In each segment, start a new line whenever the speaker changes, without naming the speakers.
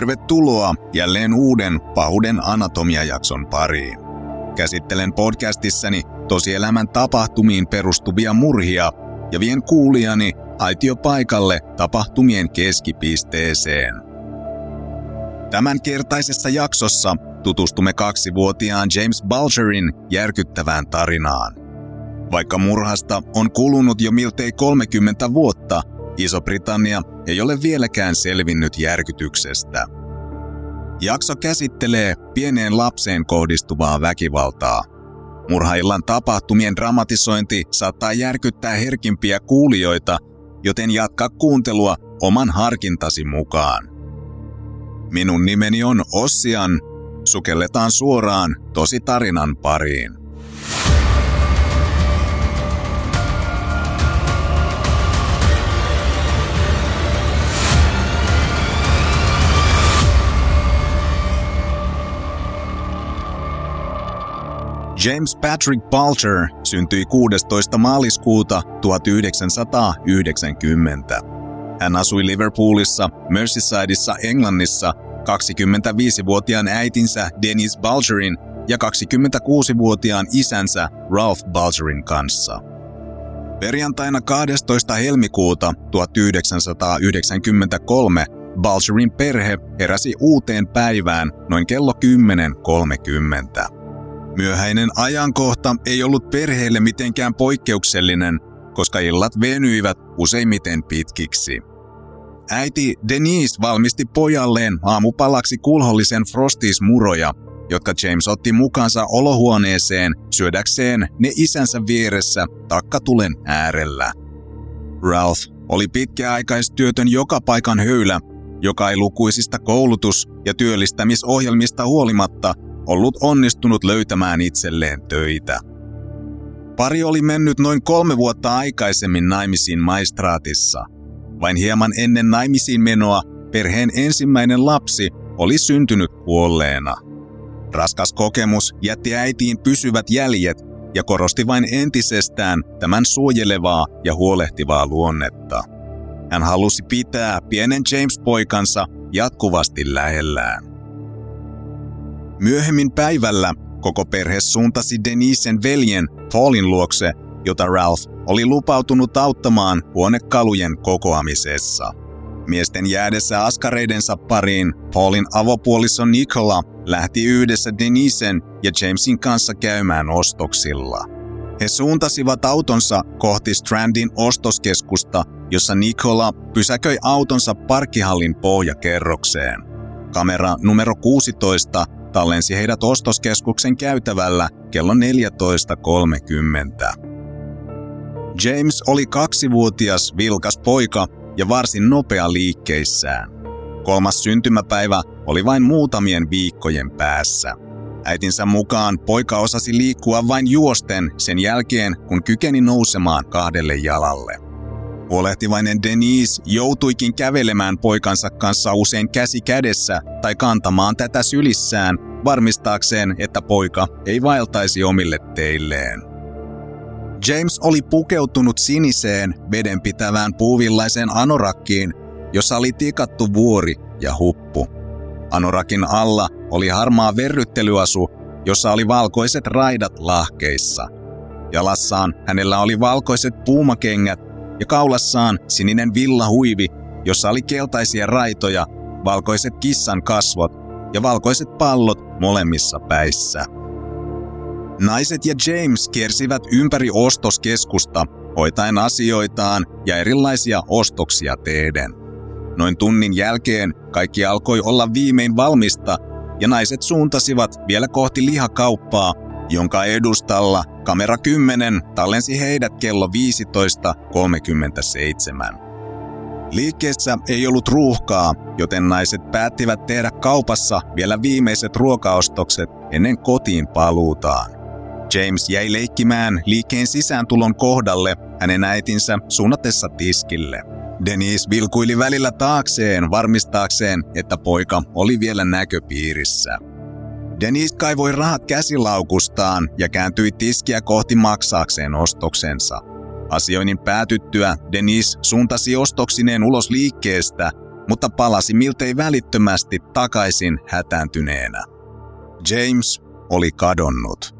Tervetuloa jälleen uuden Pahuuden anatomiajakson pariin. Käsittelen podcastissani tosielämän tapahtumiin perustuvia murhia ja vien kuulijani aitiopaikalle tapahtumien keskipisteeseen. Tämän kertaisessa jaksossa tutustumme kaksivuotiaan James Bulgerin järkyttävään tarinaan. Vaikka murhasta on kulunut jo miltei 30 vuotta, Iso-Britannia ei ole vieläkään selvinnyt järkytyksestä. Jakso käsittelee pieneen lapseen kohdistuvaa väkivaltaa. Murhaillan tapahtumien dramatisointi saattaa järkyttää herkimpiä kuulijoita, joten jatka kuuntelua oman harkintasi mukaan. Minun nimeni on Ossian. Sukelletaan suoraan tosi tarinan pariin. James Patrick Balcher syntyi 16. maaliskuuta 1990. Hän asui Liverpoolissa, Merseysideissa, Englannissa 25-vuotiaan äitinsä Dennis Balgerin ja 26-vuotiaan isänsä Ralph Balgerin kanssa. Perjantaina 12. helmikuuta 1993 Balgerin perhe heräsi uuteen päivään noin kello 10.30. Myöhäinen ajankohta ei ollut perheelle mitenkään poikkeuksellinen, koska illat venyivät useimmiten pitkiksi. Äiti Denise valmisti pojalleen aamupalaksi kulhollisen Frosties-muroja, jotka James otti mukansa olohuoneeseen syödäkseen ne isänsä vieressä takkatulen äärellä. Ralph oli pitkäaikaistyötön joka paikan höylä, joka ei lukuisista koulutus- ja työllistämisohjelmista huolimatta ollut onnistunut löytämään itselleen töitä. Pari oli mennyt noin kolme vuotta aikaisemmin naimisiin maistraatissa. Vain hieman ennen naimisiin menoa perheen ensimmäinen lapsi oli syntynyt kuolleena. Raskas kokemus jätti äitiin pysyvät jäljet ja korosti vain entisestään tämän suojelevaa ja huolehtivaa luonnetta. Hän halusi pitää pienen James-poikansa jatkuvasti lähellään. Myöhemmin päivällä koko perhe suuntasi Denisen veljen Paulin luokse, jota Ralph oli lupautunut auttamaan huonekalujen kokoamisessa. Miesten jäädessä askareidensa pariin, Paulin avopuoliso Nicola lähti yhdessä Denisen ja Jamesin kanssa käymään ostoksilla. He suuntasivat autonsa kohti Strandin ostoskeskusta, jossa Nicola pysäköi autonsa parkkihallin pohjakerrokseen. Kamera numero 16 tallensi heidät ostoskeskuksen käytävällä kello 14.30. James oli kaksivuotias vilkas poika ja varsin nopea liikkeissään. Kolmas syntymäpäivä oli vain muutamien viikkojen päässä. Äitinsä mukaan poika osasi liikkua vain juosten sen jälkeen, kun kykeni nousemaan kahdelle jalalle. Huolehtivainen Denise joutuikin kävelemään poikansa kanssa usein käsi kädessä tai kantamaan tätä sylissään varmistaakseen, että poika ei vaeltaisi omille teilleen. James oli pukeutunut siniseen vedenpitävään puuvillaiseen anorakkiin, jossa oli tikattu vuori ja huppu. Anorakin alla oli harmaa verryttelyasu, jossa oli valkoiset raidat lahkeissa. Jalassaan hänellä oli valkoiset puumakengät ja kaulassaan sininen villahuivi, jossa oli keltaisia raitoja, valkoiset kissan kasvot ja valkoiset pallot molemmissa päissä. Naiset ja James kiersivät ympäri ostoskeskusta, hoitaen asioitaan ja erilaisia ostoksia teeden. Noin tunnin jälkeen kaikki alkoi olla viimein valmista ja naiset suuntasivat vielä kohti lihakauppaa, jonka edustalla kamera 10 tallensi heidät kello 15.37. Liikkeessä ei ollut ruuhkaa, joten naiset päättivät tehdä kaupassa vielä viimeiset ruokaostokset ennen kotiin paluutaan. James jäi leikkimään liikkeen sisääntulon kohdalle hänen äitinsä suunnatessa tiskille. Denise vilkuili välillä taakseen varmistaakseen, että poika oli vielä näköpiirissä. Denise kaivoi rahat käsilaukustaan ja kääntyi tiskiä kohti maksaakseen ostoksensa. Asioinnin päätyttyä Denise suuntasi ostoksineen ulos liikkeestä, mutta palasi miltei välittömästi takaisin hätääntyneenä. James oli kadonnut.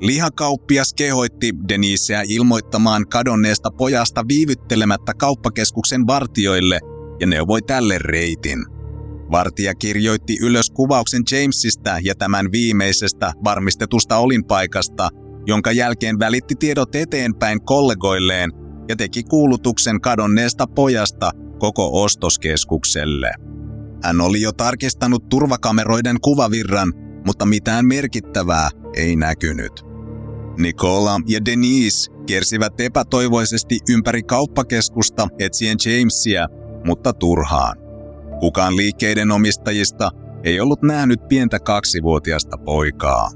Lihakauppias kehoitti Deniseä ilmoittamaan kadonneesta pojasta viivyttelemättä kauppakeskuksen vartioille ja neuvoi tälle reitin. Vartija kirjoitti ylös kuvauksen Jamesista ja tämän viimeisestä varmistetusta olinpaikasta, jonka jälkeen välitti tiedot eteenpäin kollegoilleen ja teki kuulutuksen kadonneesta pojasta koko ostoskeskukselle. Hän oli jo tarkistanut turvakameroiden kuvavirran, mutta mitään merkittävää ei näkynyt. Nicola ja Denise kiersivät epätoivoisesti ympäri kauppakeskusta etsien Jamesia, mutta turhaan. Kukaan liikkeiden omistajista ei ollut nähnyt pientä kaksivuotiasta poikaa.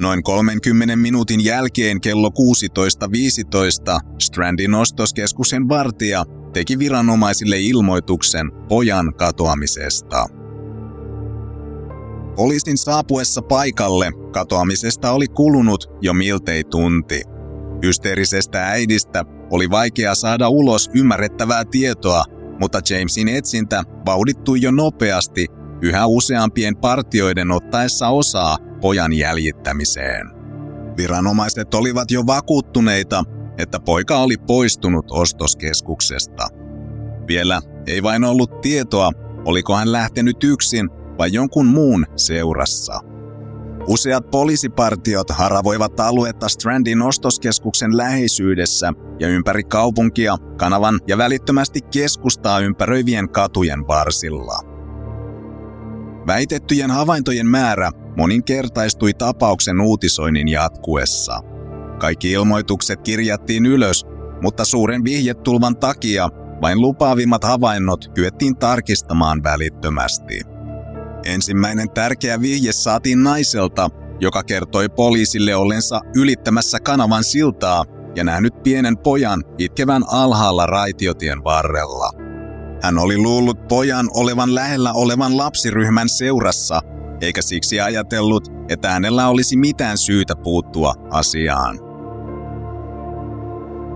Noin 30 minuutin jälkeen kello 16.15 Strandin ostoskeskuksen vartija teki viranomaisille ilmoituksen pojan katoamisesta. Poliisin saapuessa paikalle katoamisesta oli kulunut jo miltei tunti. Hysteerisestä äidistä oli vaikea saada ulos ymmärrettävää tietoa, mutta Jamesin etsintä vauhdittui jo nopeasti yhä useampien partioiden ottaessa osaa pojan jäljittämiseen. Viranomaiset olivat jo vakuuttuneita, että poika oli poistunut ostoskeskuksesta. Vielä ei vain ollut tietoa, oliko hän lähtenyt yksin vai jonkun muun seurassa. Useat poliisipartiot haravoivat aluetta Strandin ostoskeskuksen läheisyydessä ja ympäri kaupunkia, kanavan ja välittömästi keskustaa ympäröivien katujen varsilla. Väitettyjen havaintojen määrä moninkertaistui tapauksen uutisoinnin jatkuessa. Kaikki ilmoitukset kirjattiin ylös, mutta suuren vihjetulvan takia vain lupaavimmat havainnot kyettiin tarkistamaan välittömästi. Ensimmäinen tärkeä vihje saatiin naiselta, joka kertoi poliisille ollensa ylittämässä kanavan siltaa ja nähnyt pienen pojan itkevän alhaalla raitiotien varrella. Hän oli luullut pojan olevan lähellä olevan lapsiryhmän seurassa, eikä siksi ajatellut, että hänellä olisi mitään syytä puuttua asiaan.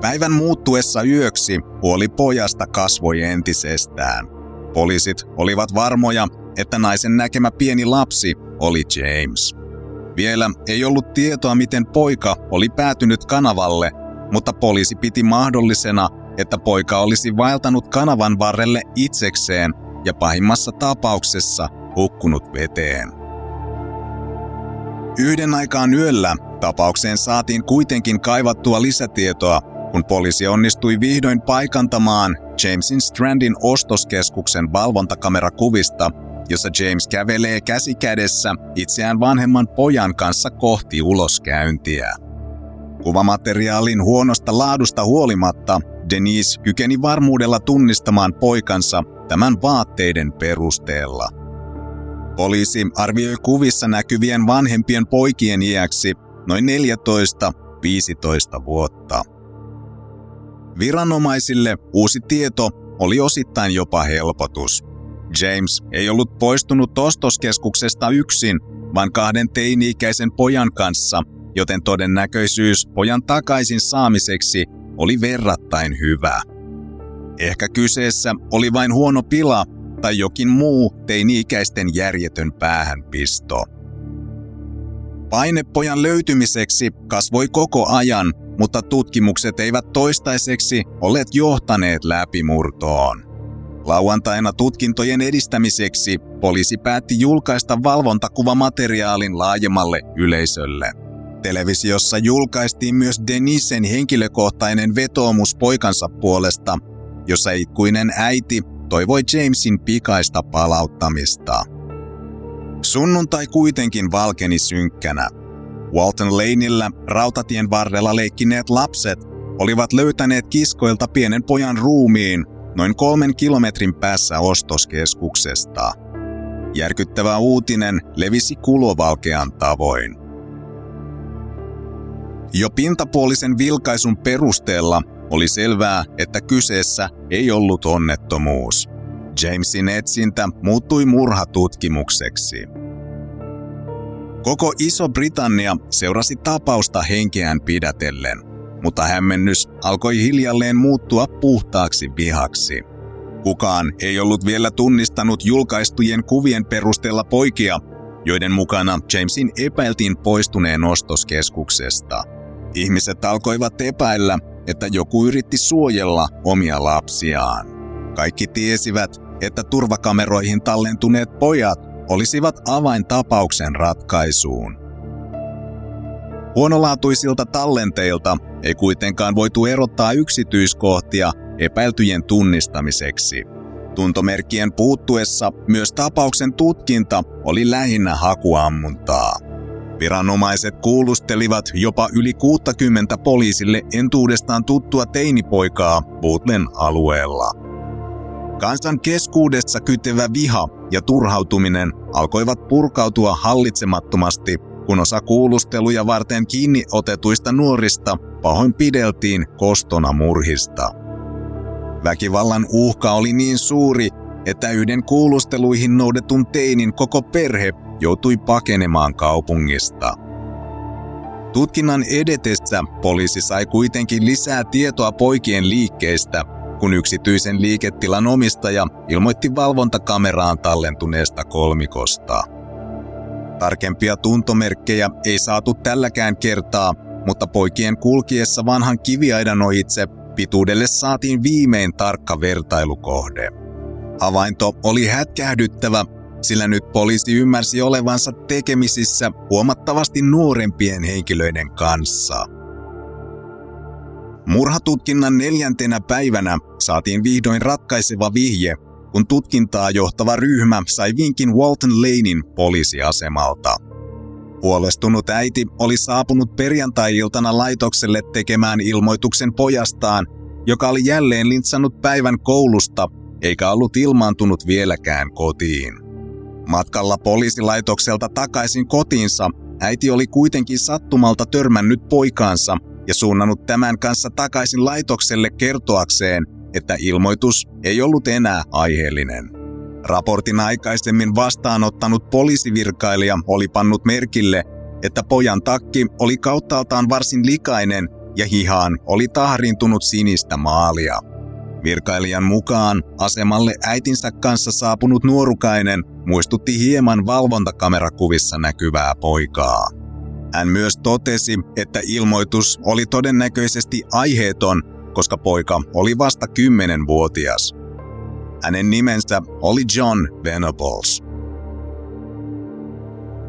Päivän muuttuessa yöksi huoli pojasta kasvoi entisestään. Poliisit olivat varmoja, että naisen näkemä pieni lapsi oli James. Vielä ei ollut tietoa, miten poika oli päätynyt kanavalle, mutta poliisi piti mahdollisena, että poika olisi vaeltanut kanavan varrelle itsekseen ja pahimmassa tapauksessa hukkunut veteen. Yhden aikaan yöllä tapaukseen saatiin kuitenkin kaivattua lisätietoa, kun poliisi onnistui vihdoin paikantamaan Jamesin Strandin ostoskeskuksen valvontakamerakuvista jossa James kävelee käsi kädessä itseään vanhemman pojan kanssa kohti uloskäyntiä. Kuvamateriaalin huonosta laadusta huolimatta Denise kykeni varmuudella tunnistamaan poikansa tämän vaatteiden perusteella. Poliisi arvioi kuvissa näkyvien vanhempien poikien iäksi noin 14-15 vuotta. Viranomaisille uusi tieto oli osittain jopa helpotus – James ei ollut poistunut ostoskeskuksesta yksin, vaan kahden teini-ikäisen pojan kanssa, joten todennäköisyys pojan takaisin saamiseksi oli verrattain hyvä. Ehkä kyseessä oli vain huono pila tai jokin muu teini-ikäisten järjetön päähänpisto. Paine pojan löytymiseksi kasvoi koko ajan, mutta tutkimukset eivät toistaiseksi olleet johtaneet läpimurtoon. Lauantaina tutkintojen edistämiseksi poliisi päätti julkaista valvontakuvamateriaalin laajemmalle yleisölle. Televisiossa julkaistiin myös Denisen henkilökohtainen vetoomus poikansa puolesta, jossa itkuinen äiti toivoi Jamesin pikaista palauttamista. Sunnuntai kuitenkin valkeni synkkänä. Walton Laneillä rautatien varrella leikkineet lapset olivat löytäneet kiskoilta pienen pojan ruumiin noin kolmen kilometrin päässä ostoskeskuksesta. Järkyttävä uutinen levisi kulovalkean tavoin. Jo pintapuolisen vilkaisun perusteella oli selvää, että kyseessä ei ollut onnettomuus. Jamesin etsintä muuttui murhatutkimukseksi. Koko Iso-Britannia seurasi tapausta henkeään pidätellen – mutta hämmennys alkoi hiljalleen muuttua puhtaaksi vihaksi. Kukaan ei ollut vielä tunnistanut julkaistujen kuvien perusteella poikia, joiden mukana Jamesin epäiltiin poistuneen ostoskeskuksesta. Ihmiset alkoivat epäillä, että joku yritti suojella omia lapsiaan. Kaikki tiesivät, että turvakameroihin tallentuneet pojat olisivat avain tapauksen ratkaisuun. Huonolaatuisilta tallenteilta ei kuitenkaan voitu erottaa yksityiskohtia epäiltyjen tunnistamiseksi. Tuntomerkkien puuttuessa myös tapauksen tutkinta oli lähinnä hakuammuntaa. Viranomaiset kuulustelivat jopa yli 60 poliisille entuudestaan tuttua teinipoikaa Butlen alueella. Kansan keskuudessa kytevä viha ja turhautuminen alkoivat purkautua hallitsemattomasti, kun osa kuulusteluja varten kiinni otetuista nuorista pahoinpideltiin kostona murhista. Väkivallan uhka oli niin suuri, että yhden kuulusteluihin noudetun teinin koko perhe joutui pakenemaan kaupungista. Tutkinnan edetessä poliisi sai kuitenkin lisää tietoa poikien liikkeistä, kun yksityisen liiketilan omistaja ilmoitti valvontakameraan tallentuneesta kolmikosta. Tarkempia tuntomerkkejä ei saatu tälläkään kertaa, mutta poikien kulkiessa vanhan kiviaidan ohitse pituudelle saatiin viimein tarkka vertailukohde. Havainto oli hätkähdyttävä, sillä nyt poliisi ymmärsi olevansa tekemisissä huomattavasti nuorempien henkilöiden kanssa. Murhatutkinnan neljäntenä päivänä saatiin vihdoin ratkaiseva vihje, kun tutkintaa johtava ryhmä sai vinkin Walton Lanein poliisiasemalta. Huolestunut äiti oli saapunut perjantai-iltana laitokselle tekemään ilmoituksen pojastaan, joka oli jälleen lintsannut päivän koulusta eikä ollut ilmaantunut vieläkään kotiin. Matkalla poliisilaitokselta takaisin kotiinsa äiti oli kuitenkin sattumalta törmännyt poikaansa ja suunnannut tämän kanssa takaisin laitokselle kertoakseen, että ilmoitus ei ollut enää aiheellinen. Raportin aikaisemmin vastaanottanut poliisivirkailija oli pannut merkille, että pojan takki oli kauttaaltaan varsin likainen ja hihaan oli tahrintunut sinistä maalia. Virkailijan mukaan asemalle äitinsä kanssa saapunut nuorukainen muistutti hieman valvontakamerakuvissa näkyvää poikaa. Hän myös totesi, että ilmoitus oli todennäköisesti aiheeton, koska poika oli vasta 10-vuotias. Hänen nimensä oli John Venables.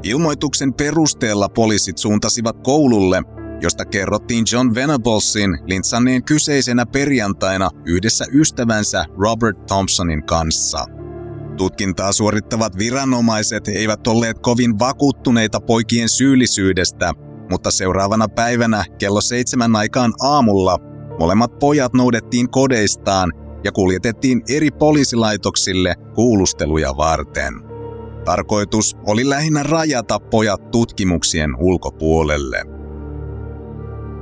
Ilmoituksen perusteella poliisit suuntasivat koululle, josta kerrottiin John Venablesin lintsanneen kyseisenä perjantaina yhdessä ystävänsä Robert Thompsonin kanssa. Tutkintaa suorittavat viranomaiset eivät olleet kovin vakuuttuneita poikien syyllisyydestä, mutta seuraavana päivänä kello seitsemän aikaan aamulla molemmat pojat noudettiin kodeistaan ja kuljetettiin eri poliisilaitoksille kuulusteluja varten. Tarkoitus oli lähinnä rajata pojat tutkimuksien ulkopuolelle.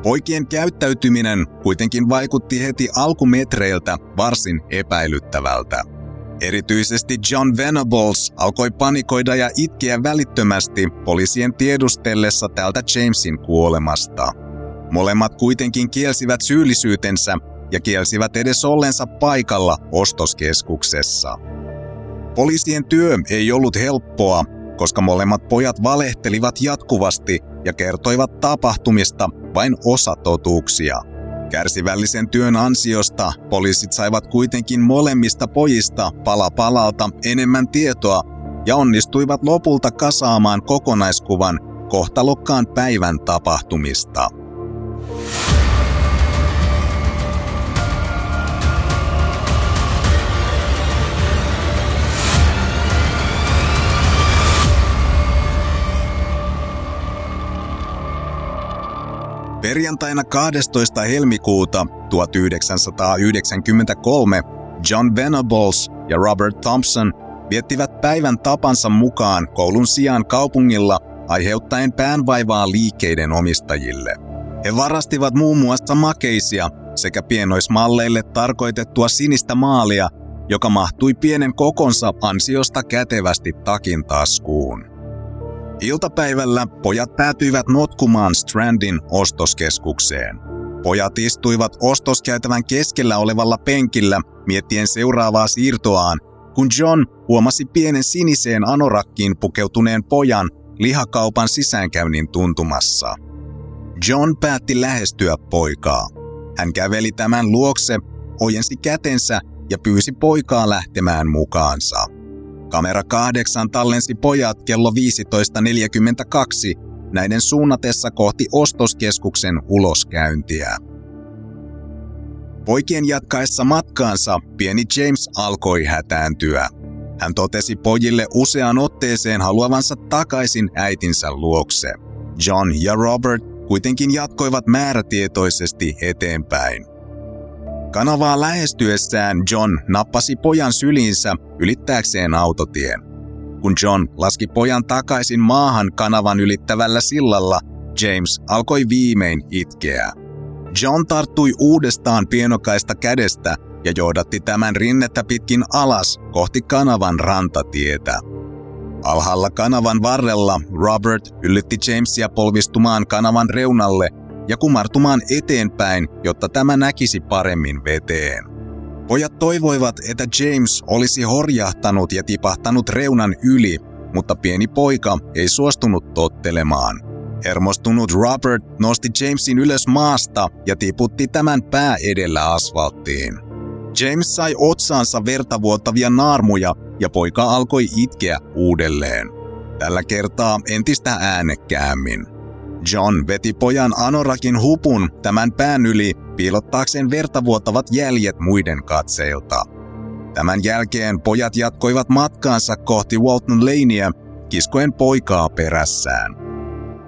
Poikien käyttäytyminen kuitenkin vaikutti heti alkumetreiltä varsin epäilyttävältä. Erityisesti John Venables alkoi panikoida ja itkeä välittömästi poliisien tiedustellessa tältä Jamesin kuolemasta. Molemmat kuitenkin kielsivät syyllisyytensä ja kielsivät edes ollensa paikalla ostoskeskuksessa. Poliisien työ ei ollut helppoa, koska molemmat pojat valehtelivat jatkuvasti ja kertoivat tapahtumista vain osatotuuksia. Kärsivällisen työn ansiosta poliisit saivat kuitenkin molemmista pojista pala palalta enemmän tietoa ja onnistuivat lopulta kasaamaan kokonaiskuvan kohtalokkaan päivän tapahtumista. Perjantaina 12. helmikuuta 1993 John Venables ja Robert Thompson viettivät päivän tapansa mukaan koulun sijaan kaupungilla aiheuttaen päänvaivaa liikkeiden omistajille. He varastivat muun muassa makeisia sekä pienoismalleille tarkoitettua sinistä maalia, joka mahtui pienen kokonsa ansiosta kätevästi takin taskuun. Iltapäivällä pojat päätyivät notkumaan Strandin ostoskeskukseen. Pojat istuivat ostoskäytävän keskellä olevalla penkillä miettien seuraavaa siirtoaan, kun John huomasi pienen siniseen anorakkiin pukeutuneen pojan lihakaupan sisäänkäynnin tuntumassa. John päätti lähestyä poikaa. Hän käveli tämän luokse, ojensi kätensä ja pyysi poikaa lähtemään mukaansa. Kamera kahdeksan tallensi pojat kello 15.42 näiden suunnatessa kohti ostoskeskuksen uloskäyntiä. Poikien jatkaessa matkaansa pieni James alkoi hätääntyä. Hän totesi pojille useaan otteeseen haluavansa takaisin äitinsä luokse. John ja Robert kuitenkin jatkoivat määrätietoisesti eteenpäin. Kanavaa lähestyessään John nappasi pojan syliinsä ylittääkseen autotien. Kun John laski pojan takaisin maahan kanavan ylittävällä sillalla, James alkoi viimein itkeä. John tarttui uudestaan pienokaista kädestä ja johdatti tämän rinnettä pitkin alas kohti kanavan rantatietä. Alhaalla kanavan varrella Robert yllytti Jamesia polvistumaan kanavan reunalle ja kumartumaan eteenpäin, jotta tämä näkisi paremmin veteen. Pojat toivoivat, että James olisi horjahtanut ja tipahtanut reunan yli, mutta pieni poika ei suostunut tottelemaan. Hermostunut Robert nosti Jamesin ylös maasta ja tiputti tämän pää edellä asfalttiin. James sai otsaansa verta vuottavia naarmuja ja poika alkoi itkeä uudelleen. Tällä kertaa entistä äänekkäämmin. John veti pojan Anorakin hupun tämän pään yli piilottaakseen vertavuotavat jäljet muiden katseilta. Tämän jälkeen pojat jatkoivat matkaansa kohti Walton Lanea kiskoen poikaa perässään.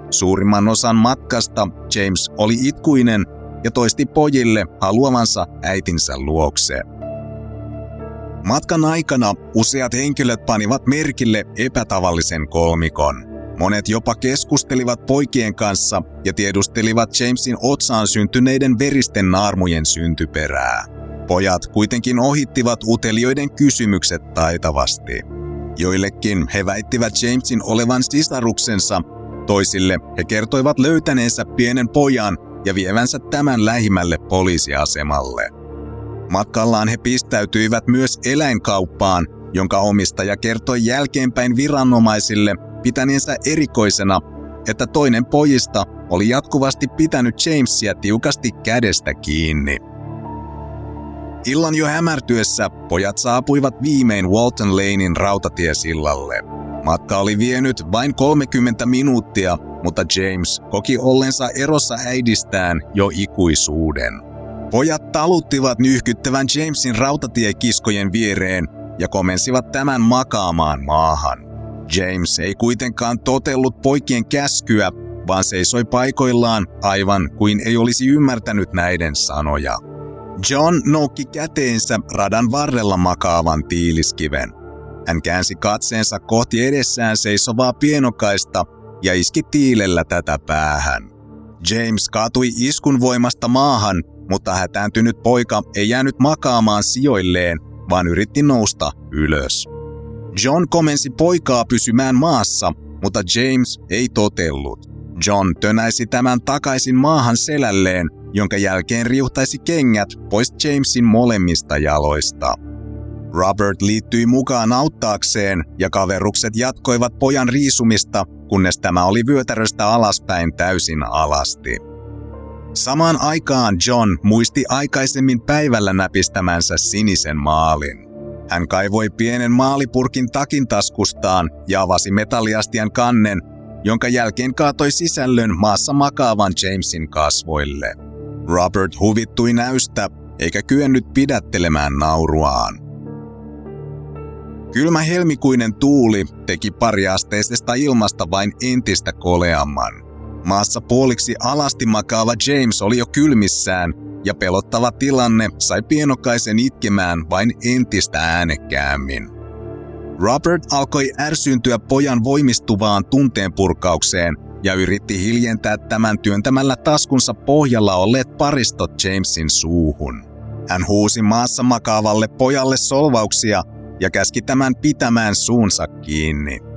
Suurimman osan matkasta James oli itkuinen ja toisti pojille haluamansa äitinsä luokse. Matkan aikana useat henkilöt panivat merkille epätavallisen kolmikon – Monet jopa keskustelivat poikien kanssa ja tiedustelivat Jamesin otsaan syntyneiden veristen naarmujen syntyperää. Pojat kuitenkin ohittivat utelijoiden kysymykset taitavasti. Joillekin he väittivät Jamesin olevan sisaruksensa, toisille he kertoivat löytäneensä pienen pojan ja vievänsä tämän lähimmälle poliisiasemalle. Matkallaan he pistäytyivät myös eläinkauppaan, jonka omistaja kertoi jälkeenpäin viranomaisille, pitäneensä erikoisena, että toinen pojista oli jatkuvasti pitänyt Jamesia tiukasti kädestä kiinni. Illan jo hämärtyessä pojat saapuivat viimein Walton Lanein rautatiesillalle. Matka oli vienyt vain 30 minuuttia, mutta James koki ollensa erossa äidistään jo ikuisuuden. Pojat taluttivat nyhkyttävän Jamesin rautatiekiskojen viereen ja komensivat tämän makaamaan maahan. James ei kuitenkaan totellut poikien käskyä, vaan seisoi paikoillaan aivan kuin ei olisi ymmärtänyt näiden sanoja. John noukki käteensä radan varrella makaavan tiiliskiven. Hän käänsi katseensa kohti edessään seisovaa pienokaista ja iski tiilellä tätä päähän. James kaatui iskun voimasta maahan, mutta hätääntynyt poika ei jäänyt makaamaan sijoilleen, vaan yritti nousta ylös. John komensi poikaa pysymään maassa, mutta James ei totellut. John tönäisi tämän takaisin maahan selälleen, jonka jälkeen riuhtaisi kengät pois Jamesin molemmista jaloista. Robert liittyi mukaan auttaakseen ja kaverukset jatkoivat pojan riisumista, kunnes tämä oli vyötäröstä alaspäin täysin alasti. Samaan aikaan John muisti aikaisemmin päivällä näpistämänsä sinisen maalin. Hän kaivoi pienen maalipurkin takin taskustaan ja avasi metalliastian kannen, jonka jälkeen kaatoi sisällön maassa makaavan Jamesin kasvoille. Robert huvittui näystä eikä kyennyt pidättelemään nauruaan. Kylmä helmikuinen tuuli teki pariasteisesta ilmasta vain entistä koleamman. Maassa puoliksi alasti makaava James oli jo kylmissään ja pelottava tilanne sai pienokaisen itkemään vain entistä äänekkäämmin. Robert alkoi ärsyyntyä pojan voimistuvaan tunteenpurkaukseen ja yritti hiljentää tämän työntämällä taskunsa pohjalla olleet paristot Jamesin suuhun. Hän huusi maassa makaavalle pojalle solvauksia ja käski tämän pitämään suunsa kiinni.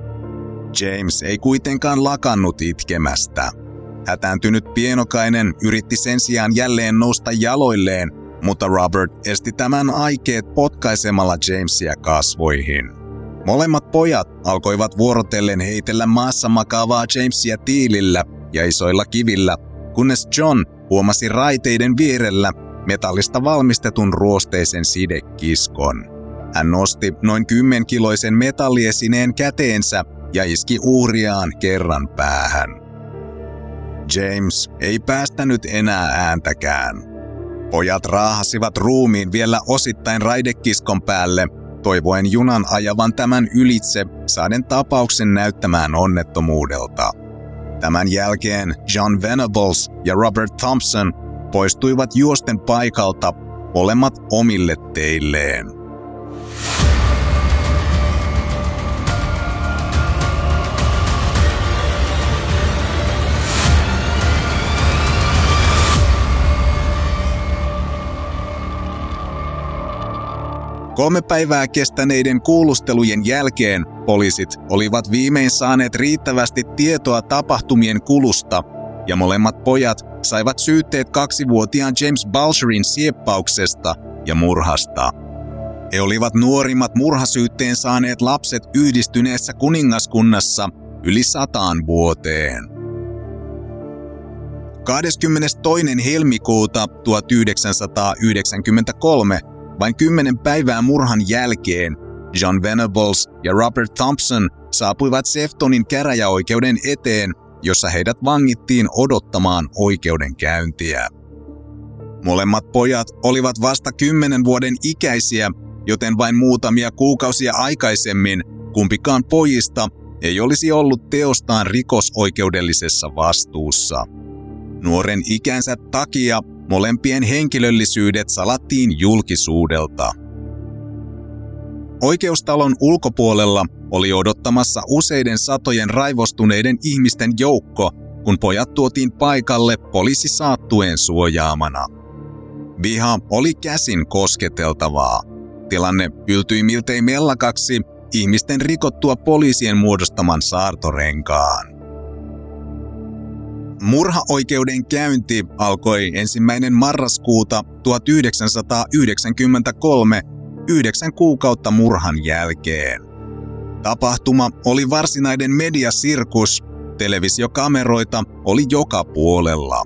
James ei kuitenkaan lakannut itkemästä. Hätääntynyt pienokainen yritti sen sijaan jälleen nousta jaloilleen, mutta Robert esti tämän aikeet potkaisemalla Jamesia kasvoihin. Molemmat pojat alkoivat vuorotellen heitellä maassa makaavaa Jamesia tiilillä ja isoilla kivillä, kunnes John huomasi raiteiden vierellä metallista valmistetun ruosteisen sidekiskon. Hän nosti noin kymmenkiloisen metalliesineen käteensä ja iski uhriaan kerran päähän. James ei päästänyt enää ääntäkään. Pojat raahasivat ruumiin vielä osittain raidekiskon päälle, toivoen junan ajavan tämän ylitse saaden tapauksen näyttämään onnettomuudelta. Tämän jälkeen John Venables ja Robert Thompson poistuivat juosten paikalta molemmat omille teilleen. Kolme päivää kestäneiden kuulustelujen jälkeen poliisit olivat viimein saaneet riittävästi tietoa tapahtumien kulusta ja molemmat pojat saivat syytteet kaksivuotiaan James Balcherin sieppauksesta ja murhasta. He olivat nuorimmat murhasyytteen saaneet lapset yhdistyneessä kuningaskunnassa yli sataan vuoteen. 22. helmikuuta 1993 vain kymmenen päivää murhan jälkeen John Venables ja Robert Thompson saapuivat Seftonin käräjäoikeuden eteen, jossa heidät vangittiin odottamaan oikeudenkäyntiä. Molemmat pojat olivat vasta kymmenen vuoden ikäisiä, joten vain muutamia kuukausia aikaisemmin kumpikaan pojista ei olisi ollut teostaan rikosoikeudellisessa vastuussa. Nuoren ikänsä takia Molempien henkilöllisyydet salattiin julkisuudelta. Oikeustalon ulkopuolella oli odottamassa useiden satojen raivostuneiden ihmisten joukko, kun pojat tuotiin paikalle poliisi saattuen suojaamana. Viha oli käsin kosketeltavaa. Tilanne yltyi miltei mellakaksi ihmisten rikottua poliisien muodostaman saartorenkaan. Murhaoikeuden käynti alkoi ensimmäinen marraskuuta 1993, yhdeksän kuukautta murhan jälkeen. Tapahtuma oli varsinainen mediasirkus, televisiokameroita oli joka puolella.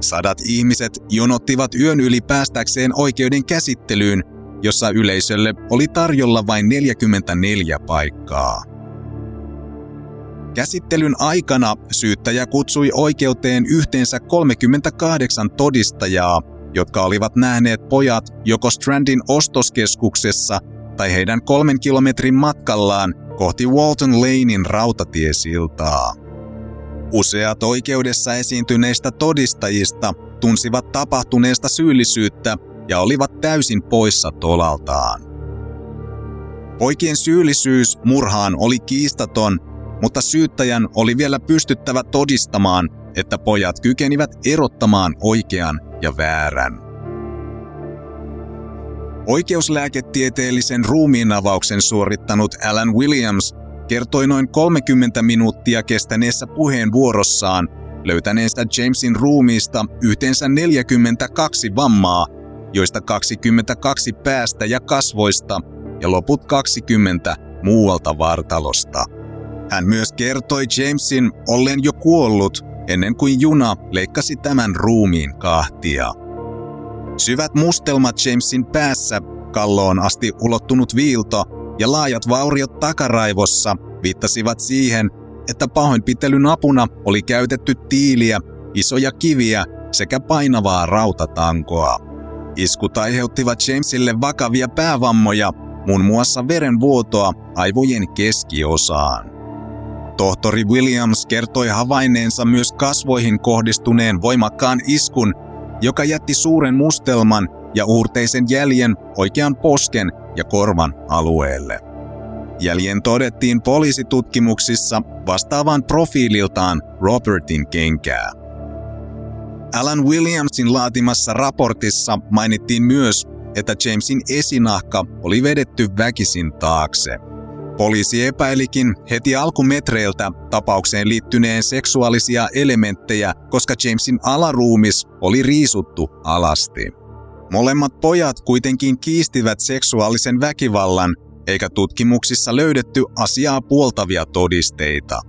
Sadat ihmiset jonottivat yön yli päästäkseen oikeuden käsittelyyn, jossa yleisölle oli tarjolla vain 44 paikkaa. Käsittelyn aikana syyttäjä kutsui oikeuteen yhteensä 38 todistajaa, jotka olivat nähneet pojat joko Strandin ostoskeskuksessa tai heidän kolmen kilometrin matkallaan kohti Walton Lanein rautatiesiltaa. Useat oikeudessa esiintyneistä todistajista tunsivat tapahtuneesta syyllisyyttä ja olivat täysin poissa tolaltaan. Poikien syyllisyys murhaan oli kiistaton mutta syyttäjän oli vielä pystyttävä todistamaan, että pojat kykenivät erottamaan oikean ja väärän. Oikeuslääketieteellisen ruumiinavauksen suorittanut Alan Williams kertoi noin 30 minuuttia kestäneessä puheenvuorossaan löytäneensä Jamesin ruumiista yhteensä 42 vammaa, joista 22 päästä ja kasvoista ja loput 20 muualta vartalosta. Hän myös kertoi Jamesin ollen jo kuollut ennen kuin juna leikkasi tämän ruumiin kahtia. Syvät mustelmat Jamesin päässä, kalloon asti ulottunut viilto ja laajat vauriot takaraivossa viittasivat siihen, että pahoinpitelyn apuna oli käytetty tiiliä, isoja kiviä sekä painavaa rautatankoa. Iskut aiheuttivat Jamesille vakavia päävammoja, muun muassa verenvuotoa aivojen keskiosaan. Tohtori Williams kertoi havainneensa myös kasvoihin kohdistuneen voimakkaan iskun, joka jätti suuren mustelman ja uurteisen jäljen oikean posken ja korvan alueelle. Jäljen todettiin poliisitutkimuksissa vastaavan profiililtaan Robertin kenkää. Alan Williamsin laatimassa raportissa mainittiin myös, että Jamesin esinahka oli vedetty väkisin taakse – Poliisi epäilikin heti alkumetreiltä tapaukseen liittyneen seksuaalisia elementtejä, koska Jamesin alaruumis oli riisuttu alasti. Molemmat pojat kuitenkin kiistivät seksuaalisen väkivallan, eikä tutkimuksissa löydetty asiaa puoltavia todisteita.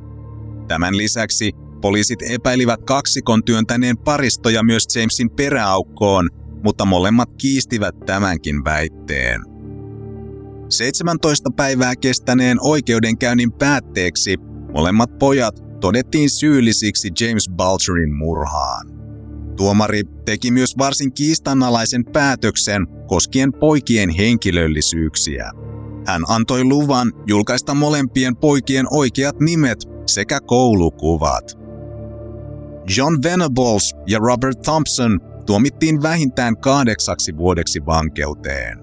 Tämän lisäksi poliisit epäilivät kaksikon työntäneen paristoja myös Jamesin peräaukkoon, mutta molemmat kiistivät tämänkin väitteen. 17 päivää kestäneen oikeudenkäynnin päätteeksi molemmat pojat todettiin syyllisiksi James Balcherin murhaan. Tuomari teki myös varsin kiistanalaisen päätöksen koskien poikien henkilöllisyyksiä. Hän antoi luvan julkaista molempien poikien oikeat nimet sekä koulukuvat. John Venables ja Robert Thompson tuomittiin vähintään kahdeksaksi vuodeksi vankeuteen.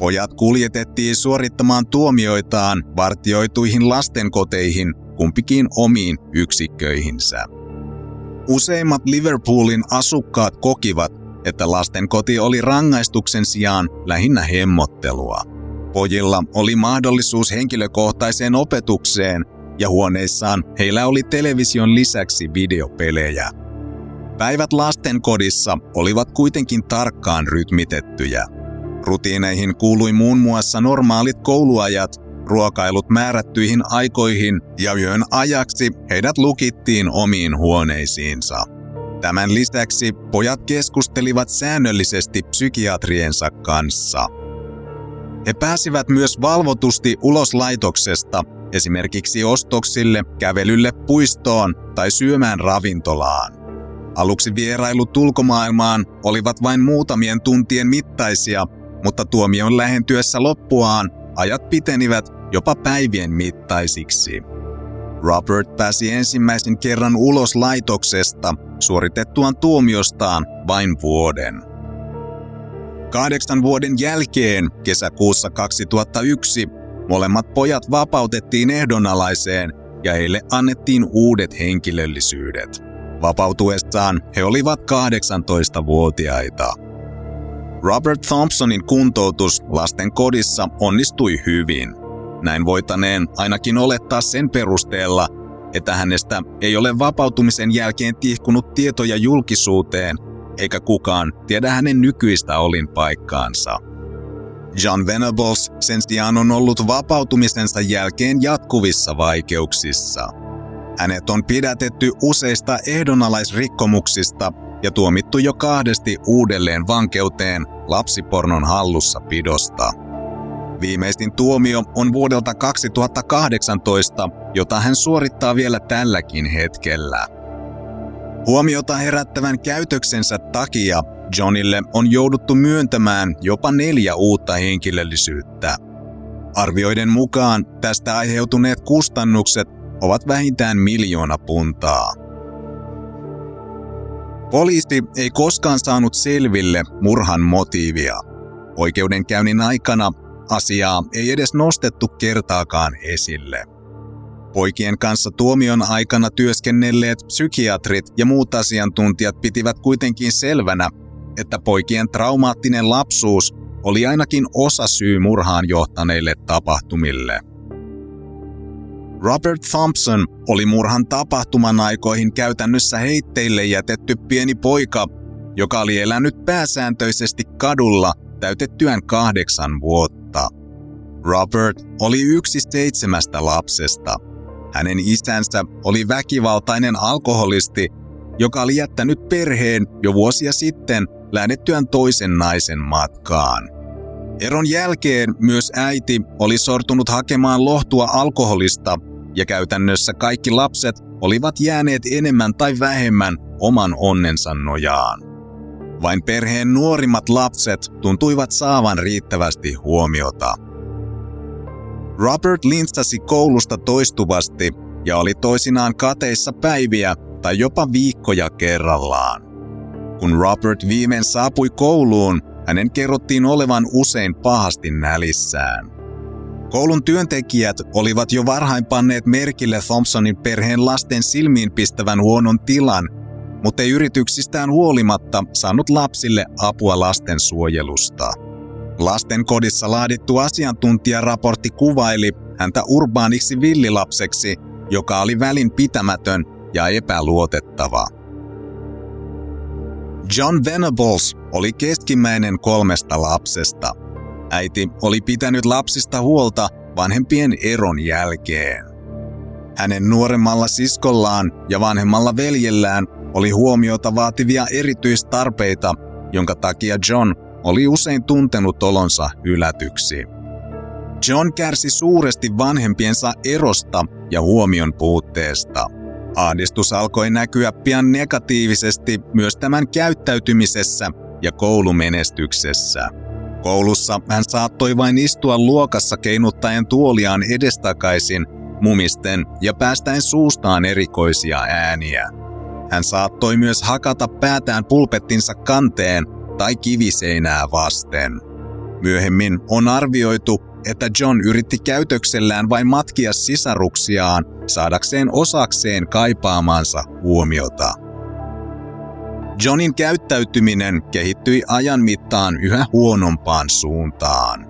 Pojat kuljetettiin suorittamaan tuomioitaan vartioituihin lastenkoteihin kumpikin omiin yksikköihinsä. Useimmat Liverpoolin asukkaat kokivat, että lastenkoti oli rangaistuksen sijaan lähinnä hemmottelua. Pojilla oli mahdollisuus henkilökohtaiseen opetukseen ja huoneissaan heillä oli television lisäksi videopelejä. Päivät lastenkodissa olivat kuitenkin tarkkaan rytmitettyjä. Rutiineihin kuului muun muassa normaalit kouluajat, ruokailut määrättyihin aikoihin ja yön ajaksi heidät lukittiin omiin huoneisiinsa. Tämän lisäksi pojat keskustelivat säännöllisesti psykiatriensa kanssa. He pääsivät myös valvotusti ulos laitoksesta, esimerkiksi ostoksille, kävelylle puistoon tai syömään ravintolaan. Aluksi vierailut ulkomaailmaan olivat vain muutamien tuntien mittaisia, mutta tuomion lähentyessä loppuaan ajat pitenivät jopa päivien mittaisiksi. Robert pääsi ensimmäisen kerran ulos laitoksesta suoritettuaan tuomiostaan vain vuoden. Kahdeksan vuoden jälkeen kesäkuussa 2001 molemmat pojat vapautettiin ehdonalaiseen ja heille annettiin uudet henkilöllisyydet. Vapautuessaan he olivat 18-vuotiaita. Robert Thompsonin kuntoutus lasten kodissa onnistui hyvin. Näin voitaneen ainakin olettaa sen perusteella, että hänestä ei ole vapautumisen jälkeen tihkunut tietoja julkisuuteen, eikä kukaan tiedä hänen nykyistä olinpaikkaansa. John Venables sen sijaan on ollut vapautumisensa jälkeen jatkuvissa vaikeuksissa. Hänet on pidätetty useista ehdonalaisrikkomuksista ja tuomittu jo kahdesti uudelleen vankeuteen lapsipornon hallussa pidosta. Viimeisin tuomio on vuodelta 2018, jota hän suorittaa vielä tälläkin hetkellä. Huomiota herättävän käytöksensä takia Johnille on jouduttu myöntämään jopa neljä uutta henkilöllisyyttä. Arvioiden mukaan tästä aiheutuneet kustannukset ovat vähintään miljoona puntaa. Poliisi ei koskaan saanut selville murhan motiivia. Oikeudenkäynnin aikana asiaa ei edes nostettu kertaakaan esille. Poikien kanssa tuomion aikana työskennelleet psykiatrit ja muut asiantuntijat pitivät kuitenkin selvänä, että poikien traumaattinen lapsuus oli ainakin osa syy murhaan johtaneille tapahtumille. Robert Thompson oli murhan tapahtuman aikoihin käytännössä heitteille jätetty pieni poika, joka oli elänyt pääsääntöisesti kadulla täytettyään kahdeksan vuotta. Robert oli yksi seitsemästä lapsesta. Hänen isänsä oli väkivaltainen alkoholisti, joka oli jättänyt perheen jo vuosia sitten lähdettyään toisen naisen matkaan. Eron jälkeen myös äiti oli sortunut hakemaan lohtua alkoholista ja käytännössä kaikki lapset olivat jääneet enemmän tai vähemmän oman onnensa nojaan. Vain perheen nuorimmat lapset tuntuivat saavan riittävästi huomiota. Robert lintsasi koulusta toistuvasti ja oli toisinaan kateissa päiviä tai jopa viikkoja kerrallaan. Kun Robert viimein saapui kouluun, hänen kerrottiin olevan usein pahasti nälissään. Koulun työntekijät olivat jo varhain panneet merkille Thompsonin perheen lasten silmiin pistävän huonon tilan, mutta ei yrityksistään huolimatta saanut lapsille apua lastensuojelusta. Lasten kodissa laadittu asiantuntijaraportti kuvaili häntä urbaaniksi villilapseksi, joka oli välinpitämätön ja epäluotettava. John Venables oli keskimmäinen kolmesta lapsesta. Äiti oli pitänyt lapsista huolta vanhempien eron jälkeen. Hänen nuoremmalla siskollaan ja vanhemmalla veljellään oli huomiota vaativia erityistarpeita, jonka takia John oli usein tuntenut olonsa ylätyksi. John kärsi suuresti vanhempiensa erosta ja huomion puutteesta. Ahdistus alkoi näkyä pian negatiivisesti myös tämän käyttäytymisessä ja koulumenestyksessä. Koulussa hän saattoi vain istua luokassa keinuttaen tuoliaan edestakaisin mumisten ja päästäen suustaan erikoisia ääniä. Hän saattoi myös hakata päätään pulpettinsa kanteen tai kiviseinää vasten. Myöhemmin on arvioitu, että John yritti käytöksellään vain matkia sisaruksiaan saadakseen osakseen kaipaamansa huomiota. Johnin käyttäytyminen kehittyi ajan mittaan yhä huonompaan suuntaan.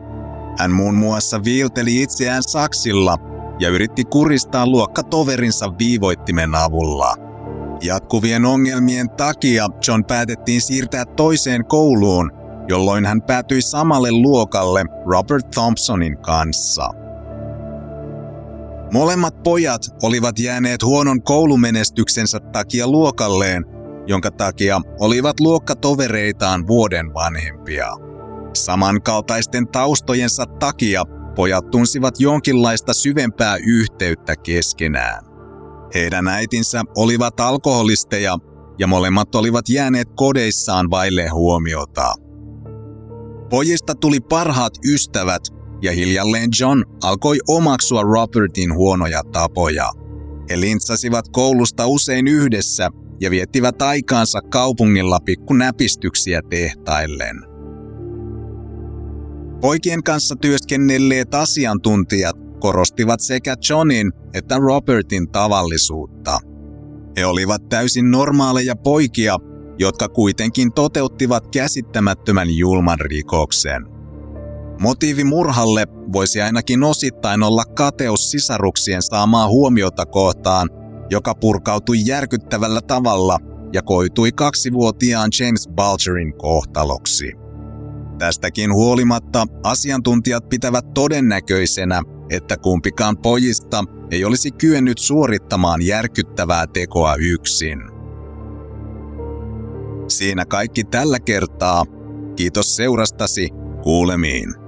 Hän muun muassa viilteli itseään saksilla ja yritti kuristaa luokkatoverinsa viivoittimen avulla. Jatkuvien ongelmien takia John päätettiin siirtää toiseen kouluun, jolloin hän päätyi samalle luokalle Robert Thompsonin kanssa. Molemmat pojat olivat jääneet huonon koulumenestyksensä takia luokalleen, jonka takia olivat luokkatovereitaan vuoden vanhempia. Samankaltaisten taustojensa takia pojat tunsivat jonkinlaista syvempää yhteyttä keskenään. Heidän äitinsä olivat alkoholisteja ja molemmat olivat jääneet kodeissaan vaille huomiota. Pojista tuli parhaat ystävät ja hiljalleen John alkoi omaksua Robertin huonoja tapoja. He lintsasivat koulusta usein yhdessä ja viettivät aikaansa kaupungilla pikku näpistyksiä tehtaillen. Poikien kanssa työskennelleet asiantuntijat korostivat sekä Johnin että Robertin tavallisuutta. He olivat täysin normaaleja poikia, jotka kuitenkin toteuttivat käsittämättömän julman rikoksen. Motiivi murhalle voisi ainakin osittain olla kateus sisaruksien saamaa huomiota kohtaan, joka purkautui järkyttävällä tavalla ja koitui kaksivuotiaan James Bulgerin kohtaloksi. Tästäkin huolimatta asiantuntijat pitävät todennäköisenä, että kumpikaan pojista ei olisi kyennyt suorittamaan järkyttävää tekoa yksin. Siinä kaikki tällä kertaa. Kiitos seurastasi. Kuulemiin.